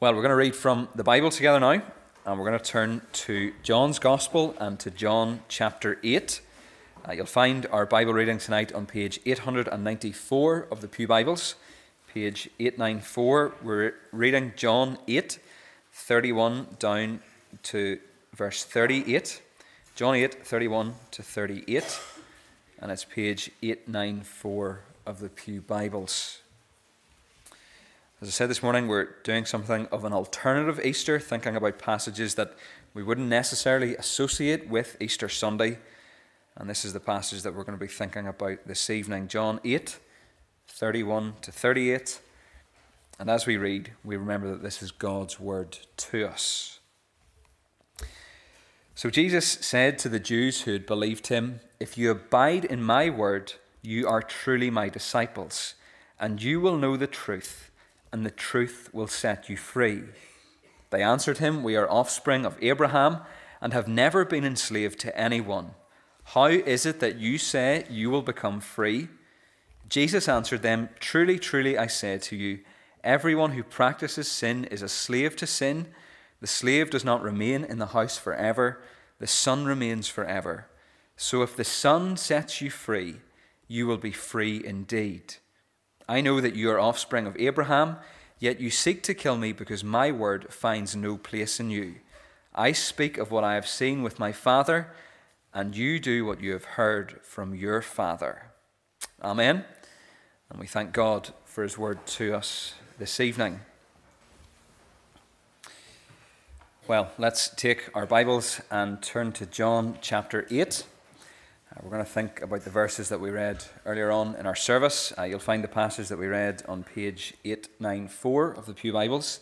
Well, we're going to read from the Bible together now, and we're going to turn to John's Gospel and to John chapter 8. Uh, you'll find our Bible reading tonight on page 894 of the Pew Bibles. Page 894, we're reading John 8, 31 down to verse 38. John 8, 31 to 38, and it's page 894 of the Pew Bibles. As I said this morning, we're doing something of an alternative Easter, thinking about passages that we wouldn't necessarily associate with Easter Sunday. And this is the passage that we're going to be thinking about this evening John 8, 31 to 38. And as we read, we remember that this is God's word to us. So Jesus said to the Jews who had believed him, If you abide in my word, you are truly my disciples, and you will know the truth and the truth will set you free. They answered him, We are offspring of Abraham and have never been enslaved to anyone. How is it that you say you will become free? Jesus answered them, Truly, truly, I say to you, everyone who practices sin is a slave to sin. The slave does not remain in the house forever, the son remains forever. So if the son sets you free, you will be free indeed. I know that you are offspring of Abraham, yet you seek to kill me because my word finds no place in you. I speak of what I have seen with my father, and you do what you have heard from your father. Amen. And we thank God for his word to us this evening. Well, let's take our Bibles and turn to John chapter 8. Uh, we're going to think about the verses that we read earlier on in our service. Uh, you'll find the passage that we read on page 894 of the Pew Bibles.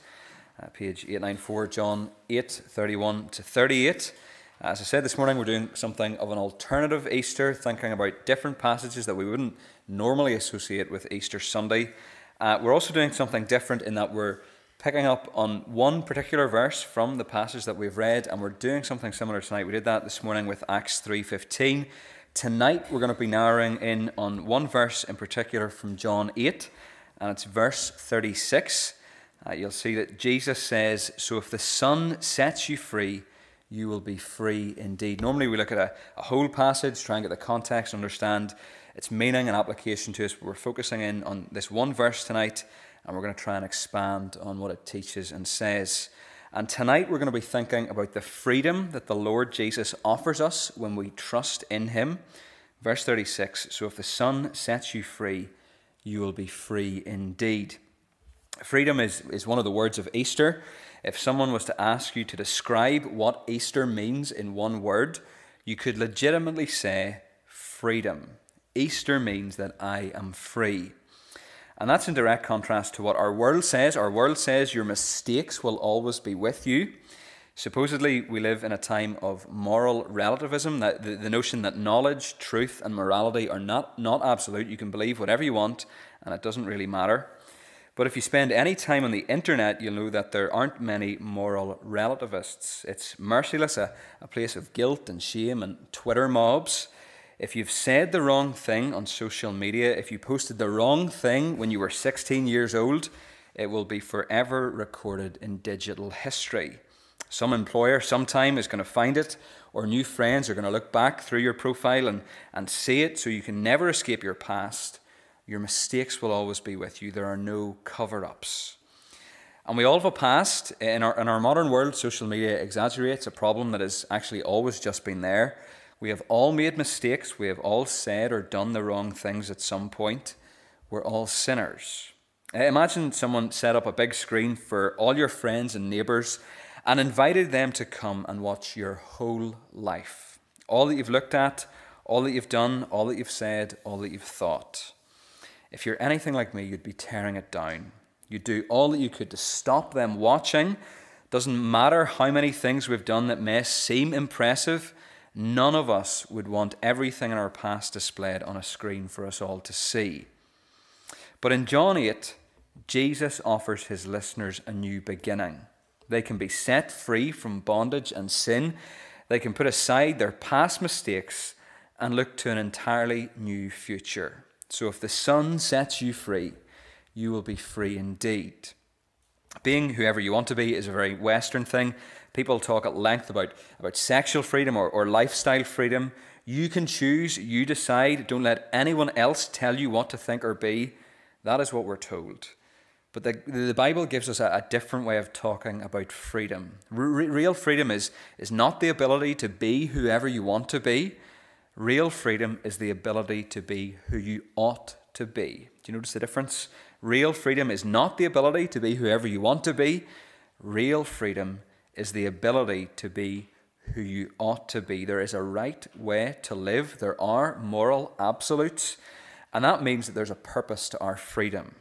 Uh, page 894, John 8, 31 to 38. Uh, as I said this morning, we're doing something of an alternative Easter, thinking about different passages that we wouldn't normally associate with Easter Sunday. Uh, we're also doing something different in that we're picking up on one particular verse from the passage that we've read, and we're doing something similar tonight. We did that this morning with Acts 3.15. Tonight we're going to be narrowing in on one verse in particular from John 8, and it's verse 36. Uh, you'll see that Jesus says, So if the Son sets you free, you will be free indeed. Normally we look at a, a whole passage, try and get the context, understand its meaning and application to us, but we're focusing in on this one verse tonight, and we're going to try and expand on what it teaches and says. And tonight we're going to be thinking about the freedom that the Lord Jesus offers us when we trust in Him. Verse 36 So if the Son sets you free, you will be free indeed. Freedom is, is one of the words of Easter. If someone was to ask you to describe what Easter means in one word, you could legitimately say freedom. Easter means that I am free. And that's in direct contrast to what our world says. Our world says your mistakes will always be with you. Supposedly, we live in a time of moral relativism, that the, the notion that knowledge, truth, and morality are not, not absolute. You can believe whatever you want, and it doesn't really matter. But if you spend any time on the internet, you'll know that there aren't many moral relativists. It's merciless, a, a place of guilt and shame and Twitter mobs. If you've said the wrong thing on social media, if you posted the wrong thing when you were 16 years old, it will be forever recorded in digital history. Some employer sometime is going to find it, or new friends are going to look back through your profile and, and see it so you can never escape your past. Your mistakes will always be with you. There are no cover ups. And we all have a past. In our, in our modern world, social media exaggerates a problem that has actually always just been there. We have all made mistakes. We have all said or done the wrong things at some point. We're all sinners. Uh, imagine someone set up a big screen for all your friends and neighbours and invited them to come and watch your whole life. All that you've looked at, all that you've done, all that you've said, all that you've thought. If you're anything like me, you'd be tearing it down. You'd do all that you could to stop them watching. Doesn't matter how many things we've done that may seem impressive, None of us would want everything in our past displayed on a screen for us all to see. But in John 8, Jesus offers his listeners a new beginning. They can be set free from bondage and sin. They can put aside their past mistakes and look to an entirely new future. So if the Son sets you free, you will be free indeed. being whoever you want to be is a very Western thing. People talk at length about, about sexual freedom or, or lifestyle freedom. You can choose, you decide. Don't let anyone else tell you what to think or be. That is what we're told. But the, the Bible gives us a, a different way of talking about freedom. Real freedom is, is not the ability to be whoever you want to be. Real freedom is the ability to be who you ought to be. Do you notice the difference? Real freedom is not the ability to be whoever you want to be. Real freedom is the ability to be who you ought to be. There is a right way to live, there are moral absolutes, and that means that there's a purpose to our freedom.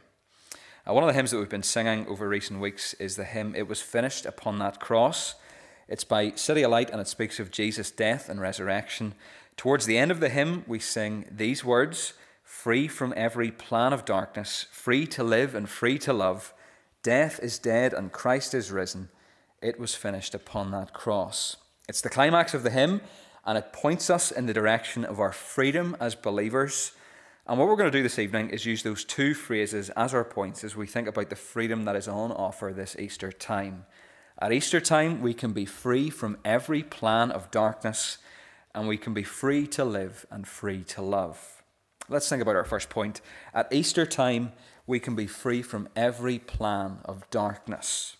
Uh, one of the hymns that we've been singing over recent weeks is the hymn It Was Finished Upon That Cross. It's by CityAlight and it speaks of Jesus' death and resurrection. Towards the end of the hymn, we sing these words Free from every plan of darkness, free to live and free to love. Death is dead and Christ is risen. It was finished upon that cross. It's the climax of the hymn and it points us in the direction of our freedom as believers and what we're going to do this evening is use those two phrases as our points as we think about the freedom that is on offer this Easter time. At Easter time, we can be free from every plan of darkness and we can be free to live and free to love. Let's think about our first point. At Easter time, we can be free from every plan of darkness.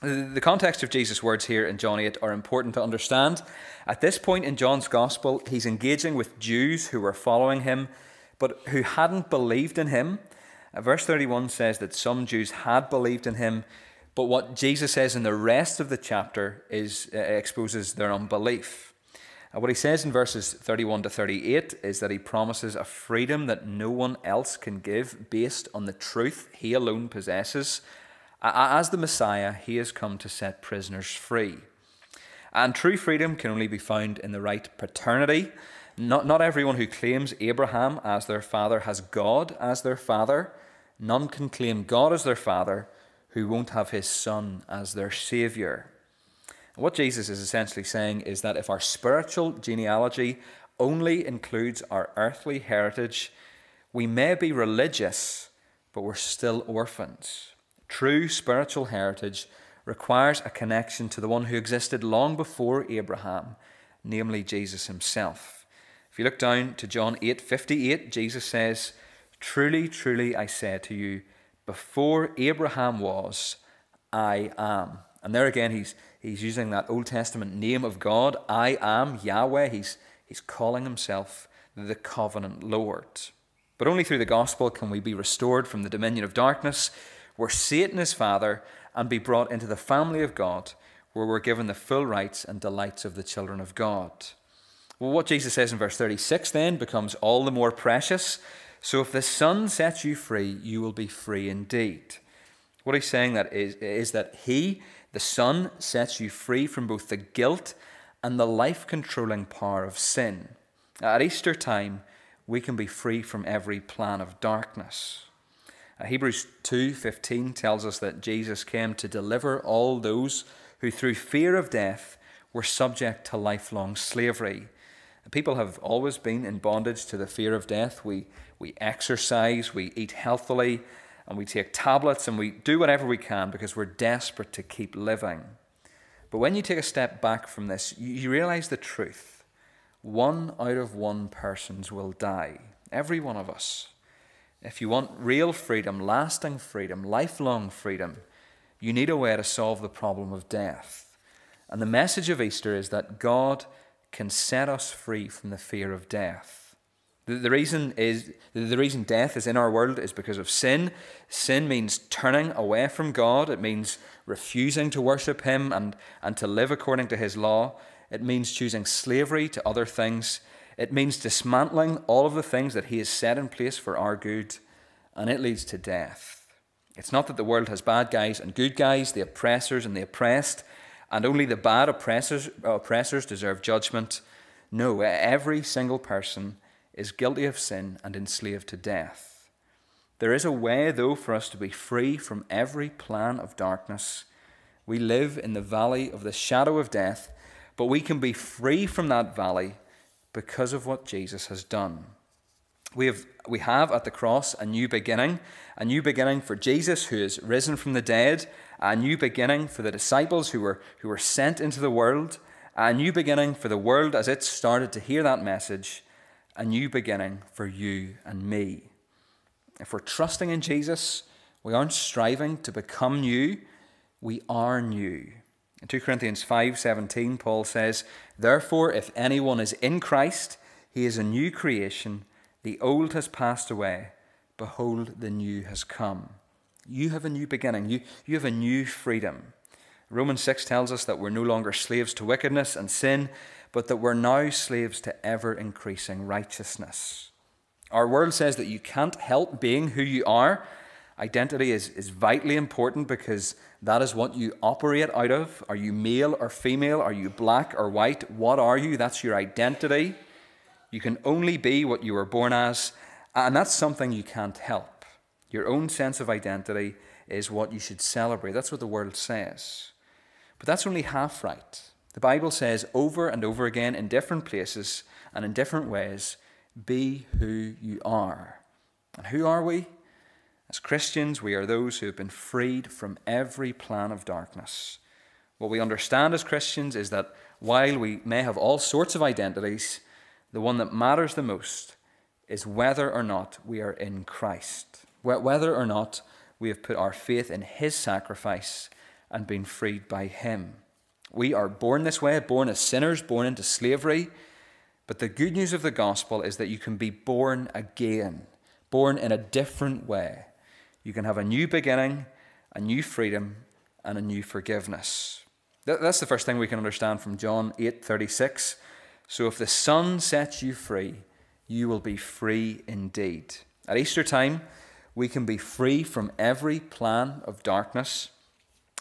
The context of Jesus' words here in John 8 are important to understand. At this point in John's Gospel, he's engaging with Jews who were following him but who hadn't believed in him. Uh, verse 31 says that some Jews had believed in him, but what Jesus says in the rest of the chapter is uh, exposes their unbelief. Uh, what he says in verses 31 to 38 is that he promises a freedom that no one else can give based on the truth he alone possesses. As the Messiah, he has come to set prisoners free. And true freedom can only be found in the right paternity not, not everyone who claims Abraham as their father has God as their father. None can claim God as their father who won't have his son as their savior. What Jesus is essentially saying is that if our spiritual genealogy only includes our earthly heritage, we may be religious, but we're still orphans. True spiritual heritage requires a connection to the one who existed long before Abraham, namely Jesus himself. If you look down to John 8 58, Jesus says, Truly, truly, I say to you, before Abraham was, I am. And there again, he's, he's using that Old Testament name of God, I am Yahweh. He's, he's calling himself the covenant Lord. But only through the gospel can we be restored from the dominion of darkness, where Satan is father, and be brought into the family of God, where we're given the full rights and delights of the children of God. Well, what Jesus says in verse 36 then becomes all the more precious. So if the Son sets you free, you will be free indeed. What he's saying that is, is that He, the Son, sets you free from both the guilt and the life controlling power of sin. At Easter time, we can be free from every plan of darkness. Uh, Hebrews 2:15 tells us that Jesus came to deliver all those who through fear of death were subject to lifelong slavery. People have always been in bondage to the fear of death. We, we exercise, we eat healthily, and we take tablets, and we do whatever we can because we're desperate to keep living. But when you take a step back from this, you, you realize the truth. One out of one persons will die. Every one of us. If you want real freedom, lasting freedom, lifelong freedom, you need a way to solve the problem of death. And the message of Easter is that God can set us free from the fear of death. The, the, reason is the reason death is in our world is because of sin. Sin means turning away from God. It means refusing to worship Him and, and to live according to His law. It means choosing slavery to other things. It means dismantling all of the things that He has set in place for our good, and it leads to death. It's not that the world has bad guys and good guys, the oppressors and the oppressed and only the bad oppressors, oppressors deserve judgment. No, every single person is guilty of sin and enslaved to death. There is a way, though, for us to be free from every plan of darkness. We live in the valley of the shadow of death, but we can be free from that valley because of what Jesus has done. We have, we have at the cross a new beginning, a new beginning for Jesus who is risen from the dead, a new beginning for the disciples who were, who were sent into the world, a new beginning for the world as it started to hear that message, a new beginning for you and me. If we're trusting in Jesus, we aren't striving to become new, we are new. In 2 Corinthians 5:17 Paul says, "Therefore if anyone is in Christ, he is a new creation." The old has passed away. Behold, the new has come. You have a new beginning. You, you have a new freedom. Romans 6 tells us that we're no longer slaves to wickedness and sin, but that we're now slaves to ever increasing righteousness. Our world says that you can't help being who you are. Identity is, is vitally important because that is what you operate out of. Are you male or female? Are you black or white? What are you? That's your identity. You can only be what you were born as, and that's something you can't help. Your own sense of identity is what you should celebrate. That's what the world says. But that's only half right. The Bible says over and over again in different places and in different ways be who you are. And who are we? As Christians, we are those who have been freed from every plan of darkness. What we understand as Christians is that while we may have all sorts of identities, the one that matters the most is whether or not we are in Christ, whether or not we have put our faith in His sacrifice and been freed by Him. We are born this way, born as sinners, born into slavery. But the good news of the gospel is that you can be born again, born in a different way. You can have a new beginning, a new freedom, and a new forgiveness. That's the first thing we can understand from John 8 36. So if the Son sets you free, you will be free indeed. At Easter time, we can be free from every plan of darkness.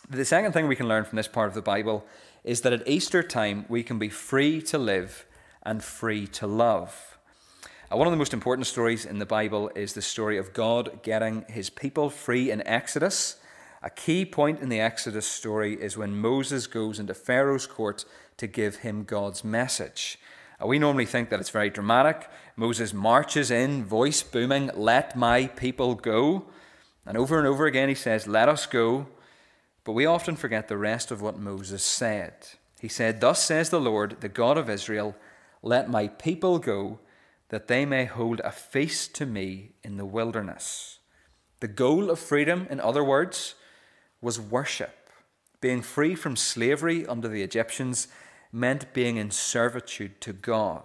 The second thing we can learn from this part of the Bible is that at Easter time, we can be free to live and free to love. Uh, one of the most important stories in the Bible is the story of God getting his people free in Exodus. A key point in the Exodus story is when Moses goes into Pharaoh's court to give him God's message. Uh, we normally think that it's very dramatic. Moses marches in, voice booming, Let my people go. And over and over again he says, Let us go. But we often forget the rest of what Moses said. He said, Thus says the Lord, the God of Israel, Let my people go, that they may hold a feast to me in the wilderness. The goal of freedom, in other words, was worship. Being free from slavery under the Egyptians meant being in servitude to God.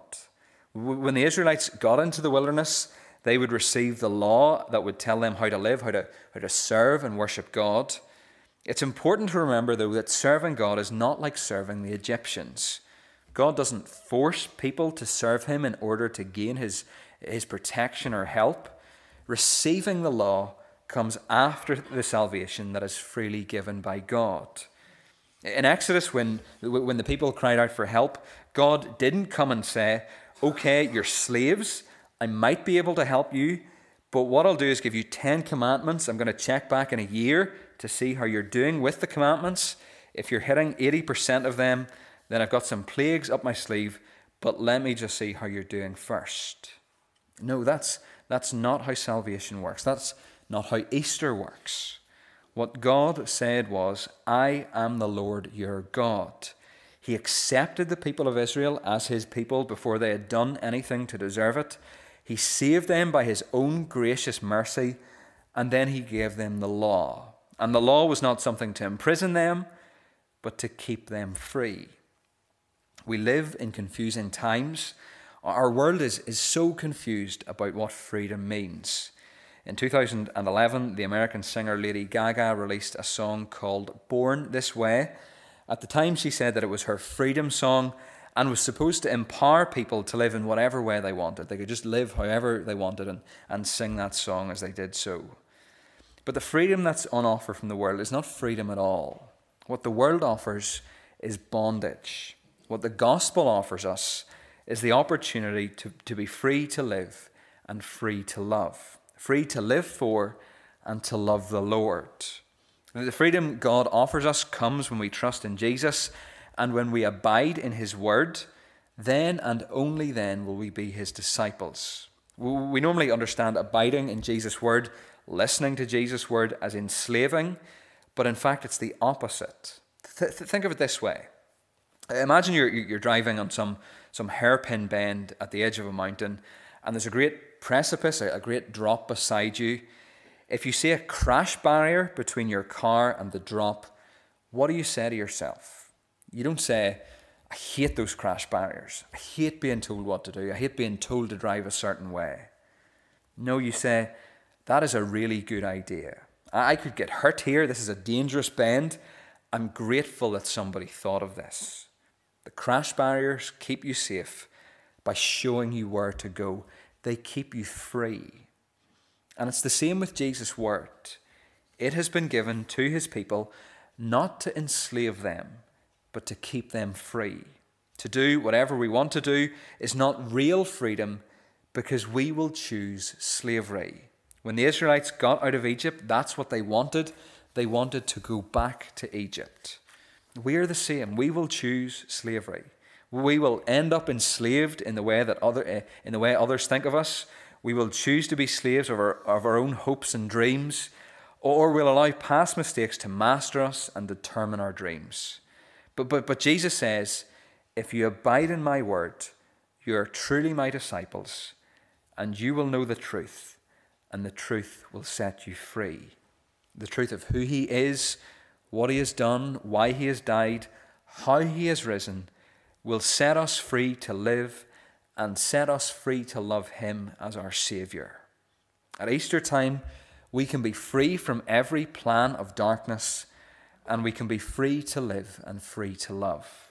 When the Israelites got into the wilderness, they would receive the law that would tell them how to live, how to, how to serve and worship God. It's important to remember, though, that serving God is not like serving the Egyptians. God doesn't force people to serve Him in order to gain His, his protection or help. Receiving the law comes after the salvation that is freely given by God. In Exodus, when, when the people cried out for help, God didn't come and say, Okay, you're slaves. I might be able to help you, but what I'll do is give you 10 commandments. I'm going to check back in a year to see how you're doing with the commandments. If you're hitting 80% of them, then I've got some plagues up my sleeve, but let me just see how you're doing first. No, that's, that's not how salvation works. That's not how Easter works. What God said was, I am the Lord your God. He accepted the people of Israel as his people before they had done anything to deserve it. He saved them by his own gracious mercy, and then he gave them the law. And the law was not something to imprison them, but to keep them free. We live in confusing times. Our world is, is so confused about what freedom means. In 2011, the American singer Lady Gaga released a song called Born This Way. At the time, she said that it was her freedom song and was supposed to empower people to live in whatever way they wanted. They could just live however they wanted and, and sing that song as they did so. But the freedom that's on offer from the world is not freedom at all. What the world offers is bondage. What the gospel offers us is the opportunity to, to be free to live and free to love free to live for and to love the Lord. The freedom God offers us comes when we trust in Jesus and when we abide in His Word. Then and only then will we be His disciples. We normally understand abiding in Jesus' word, listening to Jesus' word as enslaving, but in fact, it's the opposite. Th- think of it this way Imagine you're, you're driving on some, some hairpin bend at the edge of a mountain, and there's a great precipice, a, a great drop beside you. If you see a crash barrier between your car and the drop, what do you say to yourself? You don't say, I hate those crash barriers. I hate being told what to do. I hate being told to drive a certain way. No, you say, that is a really good idea. I could get hurt here. This is a dangerous bend. I'm grateful that somebody thought of this. The crash barriers keep you safe by showing you where to go, they keep you free. And it's the same with Jesus' word. It has been given to his people not to enslave them, but to keep them free. To do whatever we want to do is not real freedom because we will choose slavery. When the Israelites got out of Egypt, that's what they wanted. They wanted to go back to Egypt. We are the same. We will choose slavery. We will end up enslaved in the way that other, eh, in the way others think of us. We will choose to be slaves of our, of our own hopes and dreams, or we'll allow past mistakes to master us and determine our dreams. But, but, but Jesus says, If you abide in my word, you are truly my disciples, and you will know the truth, and the truth will set you free. The truth of who he is what he has done, why he has died, how he has risen, will set us free to live and set us free to love him as our Saviour. At Easter time, we can be free from every plan of darkness and we can be free to live and free to love.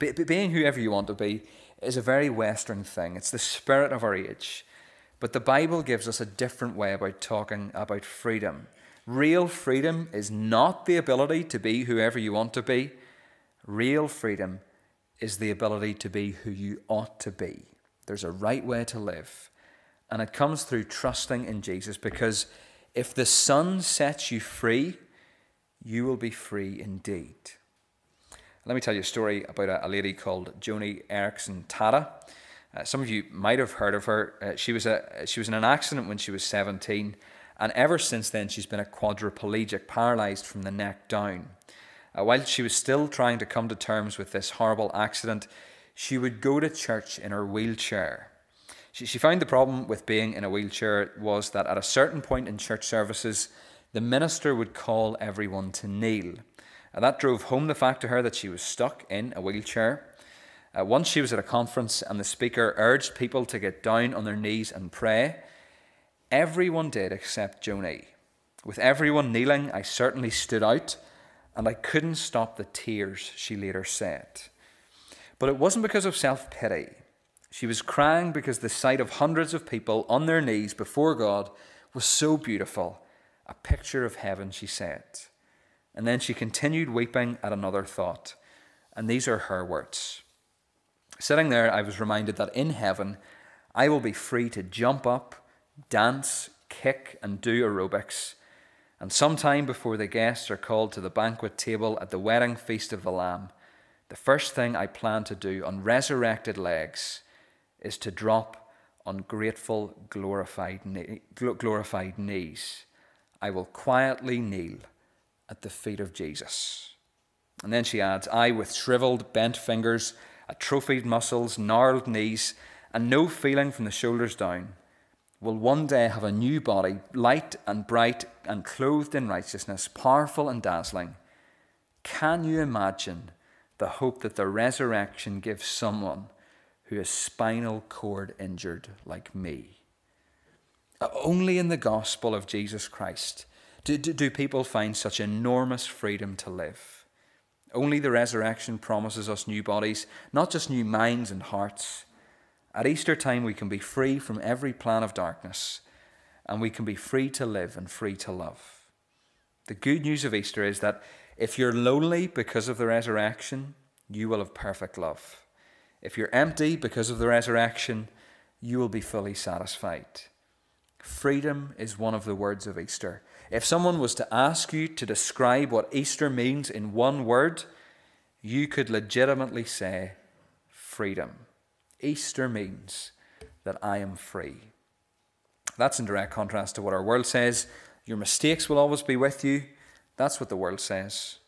Be- being whoever you want to be is a very Western thing, it's the spirit of our age. But the Bible gives us a different way about talking about freedom. Real freedom is not the ability to be whoever you want to be. Real freedom is the ability to be who you ought to be. There's a right way to live. And it comes through trusting in Jesus because if the Son sets you free, you will be free indeed. Let me tell you a story about a, lady called Joni Eareckson Tada. Uh, some of you might have heard of her. Uh, she, was a, she was in an accident when she was 17 and ever since then she's been a quadriplegic, paralysed from the neck down. Uh, while she was still trying to come to terms with this horrible accident, she would go to church in her wheelchair. She, she found the problem with being in a wheelchair was that at a certain point in church services, the minister would call everyone to kneel. Uh, that drove home the fact to her that she was stuck in a wheelchair. Uh, once she was at a conference and the speaker urged people to get down on their knees and pray. Everyone did except Joni. With everyone kneeling, I certainly stood out, and I couldn't stop the tears, she later said. But it wasn't because of self pity. She was crying because the sight of hundreds of people on their knees before God was so beautiful, a picture of heaven, she said. And then she continued weeping at another thought. And these are her words. Sitting there, I was reminded that in heaven, I will be free to jump up dance, kick, and do aerobics. And some time before the guests are called to the banquet table at the wedding feast of the Lamb, the first thing I plan to do on resurrected legs is to drop on grateful, glorified, glorified knees. I will quietly kneel at the feet of Jesus. And then she adds, I, with shriveled, bent fingers, atrophied muscles, gnarled knees, and no feeling from the shoulders down, will one day have a new body, light and bright and clothed in righteousness, powerful and dazzling. Can you imagine the hope that the resurrection gives someone who is spinal cord injured like me? Only in the gospel of Jesus Christ do, do, do people find such enormous freedom to live. Only the resurrection promises us new bodies, not just new minds and hearts at Easter time, we can be free from every plan of darkness and we can be free to live and free to love. The good news of Easter is that if you're lonely because of the resurrection, you will have perfect love. If you're empty because of the resurrection, you will be fully satisfied. Freedom is one of the words of Easter. If someone was to ask you to describe what Easter means in one word, you could legitimately say freedom. Easter means that I am free. That's in direct contrast to what our world says. Your mistakes will always be with you. That's what the world says.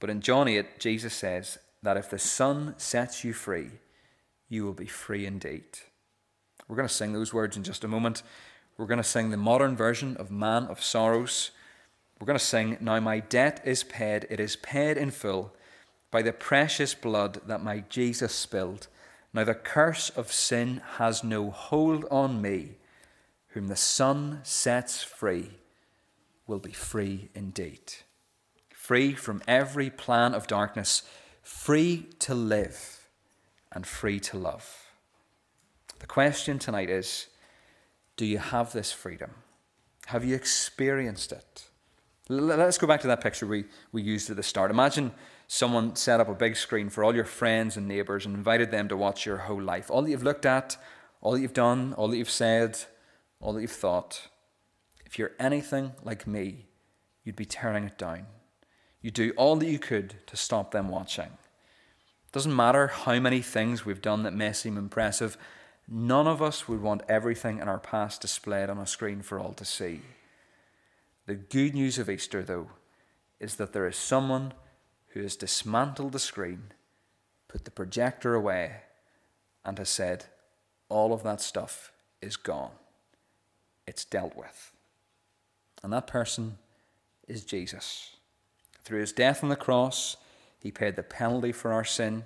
But in John 8, Jesus says that if the Son sets you free, you will be free indeed. We're going to sing those words in just a moment. We're going to sing the modern version of Man of Sorrows. We're going to sing, Now my debt is paid, it is paid in full by the precious blood that my Jesus spilled. Now the curse of sin has no hold on me. Whom the Son sets free will be free indeed. Free from every plan of darkness, free to live, and free to love. The question tonight is do you have this freedom? Have you experienced it? Let's go back to that picture we, we used at the start. Imagine someone set up a big screen for all your friends and neighbours and invited them to watch your whole life. All that you've looked at, all that you've done, all that you've said, all that you've thought. If you're anything like me, you'd be tearing it down. You'd do all that you could to stop them watching. Doesn't matter how many things we've done that may seem impressive, none of us would want everything in our past displayed on a screen for all to see. The good news of Easter, though, is that there is someone who has dismantled the screen, put the projector away, and has said, All of that stuff is gone. It's dealt with. And that person is Jesus. Through his death on the cross, he paid the penalty for our sin.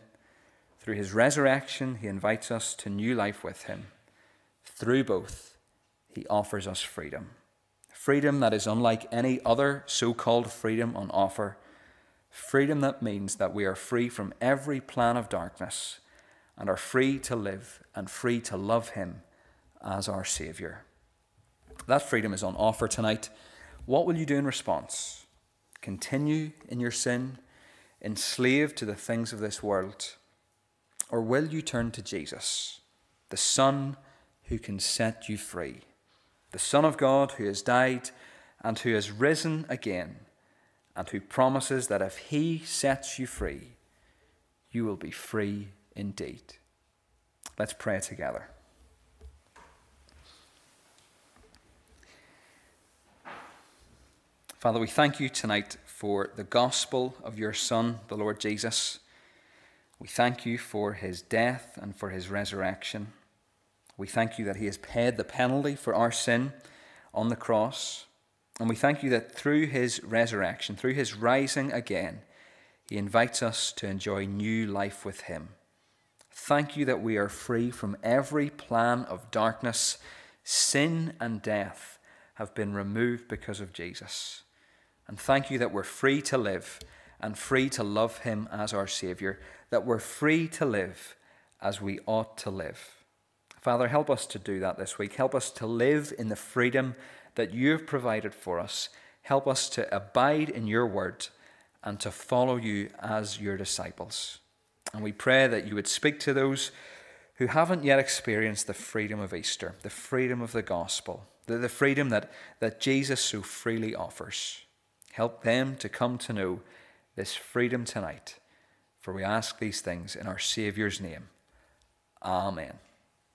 Through his resurrection, he invites us to new life with him. Through both, he offers us freedom. Freedom that is unlike any other so called freedom on offer Freedom that means that we are free from every plan of darkness and are free to live and free to love Him as our Saviour. That freedom is on offer tonight. What will you do in response? Continue in your sin, enslaved to the things of this world? Or will you turn to Jesus, the Son who can set you free, the Son of God who has died and who has risen again? and who promises that if he sets you free, you will be free indeed. Let's pray together. Father, we thank you tonight for the gospel of your Son, the Lord Jesus. We thank you for his death and for his resurrection. We thank you that he has paid the penalty for our sin on the cross. And we thank you that through his resurrection, through his rising again, he invites us to enjoy new life with him. Thank you that we are free from every plan of darkness. Sin and death have been removed because of Jesus. And thank you that we're free to live and free to love him as our Saviour, that we're free to live as we ought to live. Father, help us to do that this week. Help us to live in the freedom that you have provided for us. Help us to abide in your word and to follow you as your disciples. And we pray that you would speak to those who haven't yet experienced the freedom of Easter, the freedom of the gospel, the, the freedom that, that Jesus so freely offers. Help them to come to know this freedom tonight. For we ask these things in our Saviour's name. Amen.